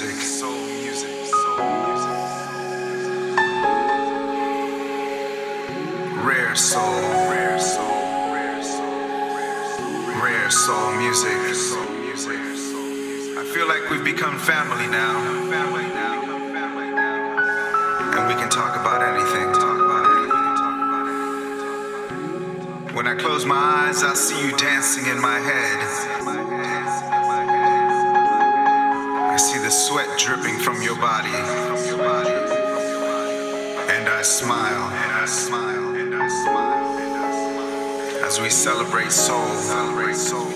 Soul music. Rare soul. Rare soul. Rare soul. Rare soul music. I feel like we've become family now. And we can talk about anything. When I close my eyes, I see you dancing in my head. From your body. And I smile. And I smile. And I smile. As we celebrate soul. Celebrate soul.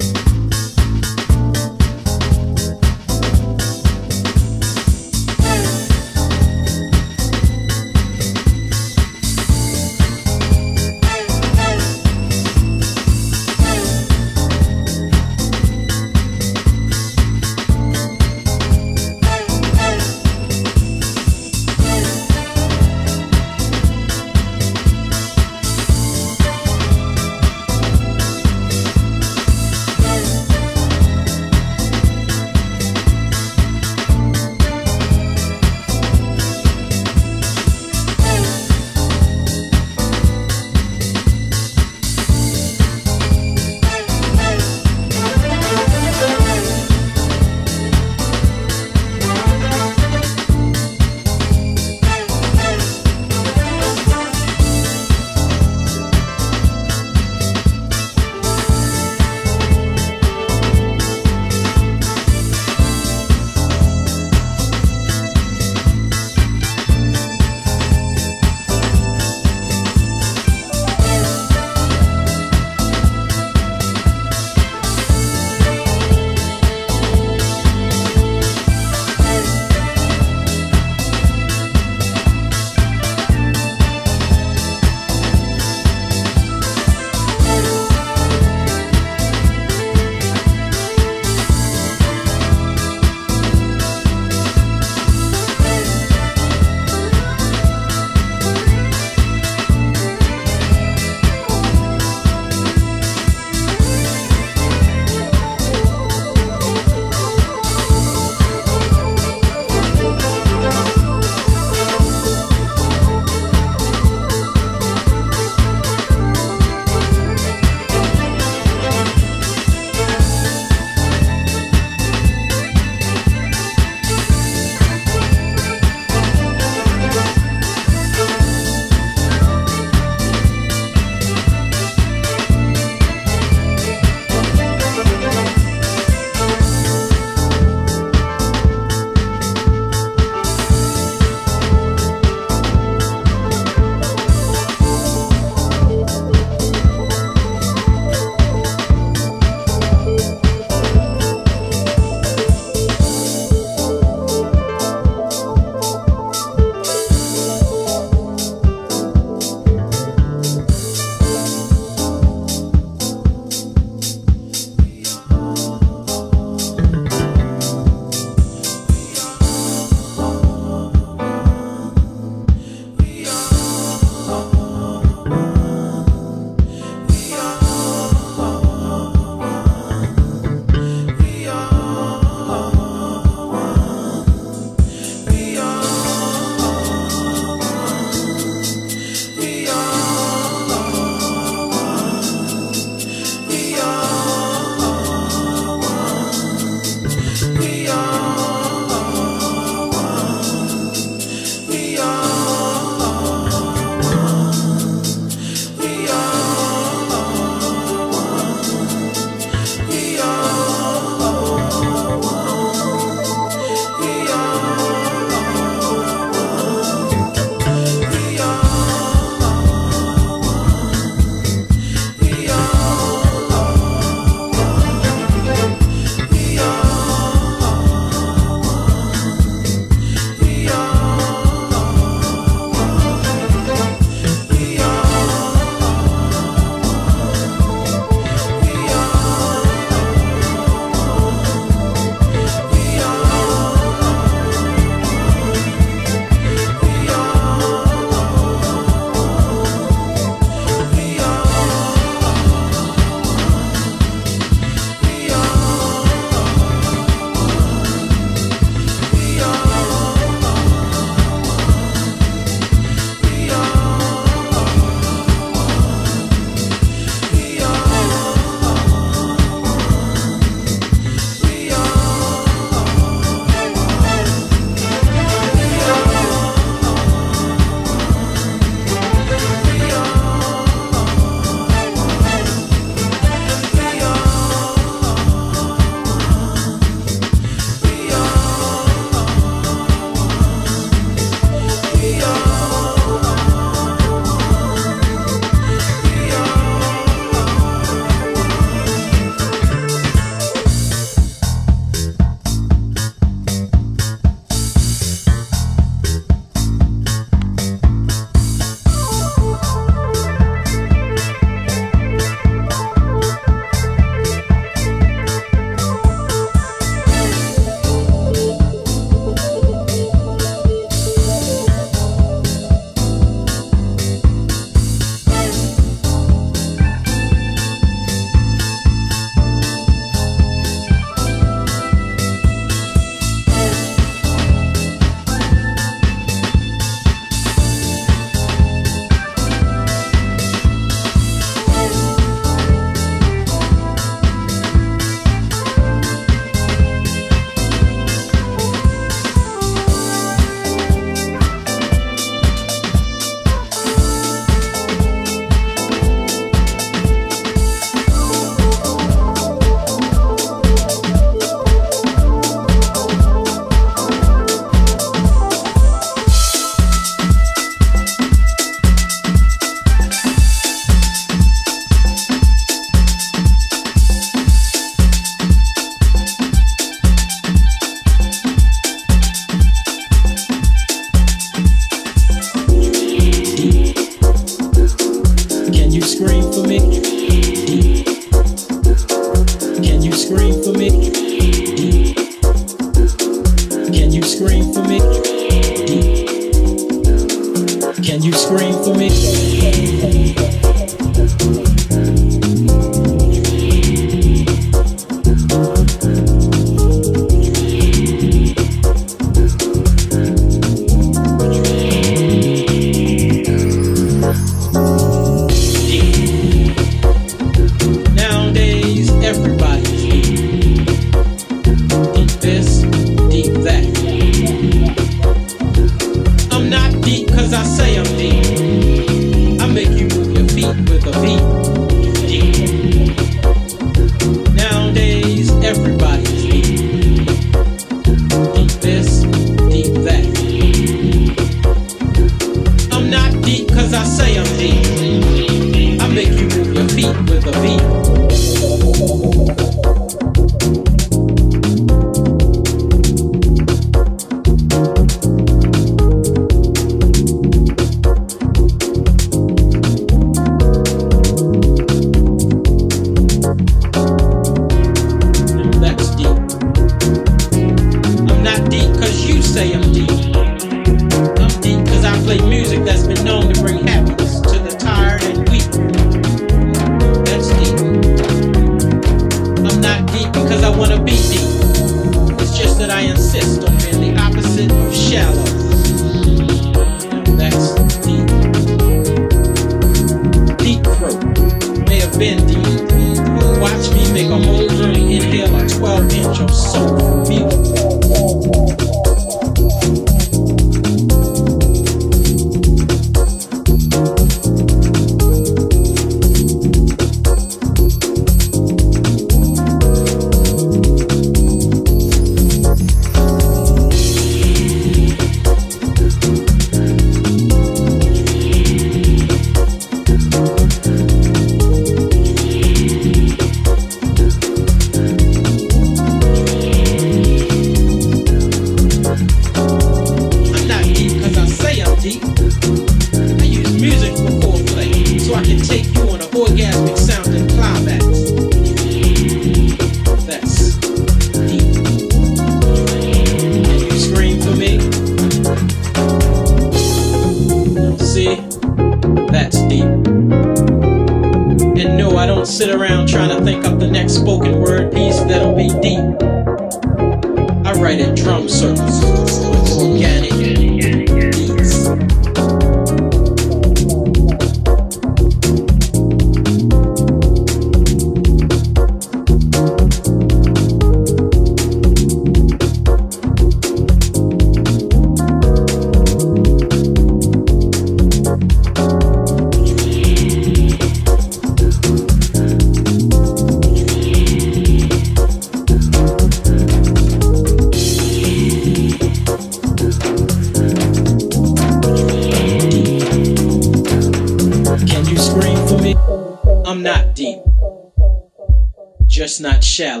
shell.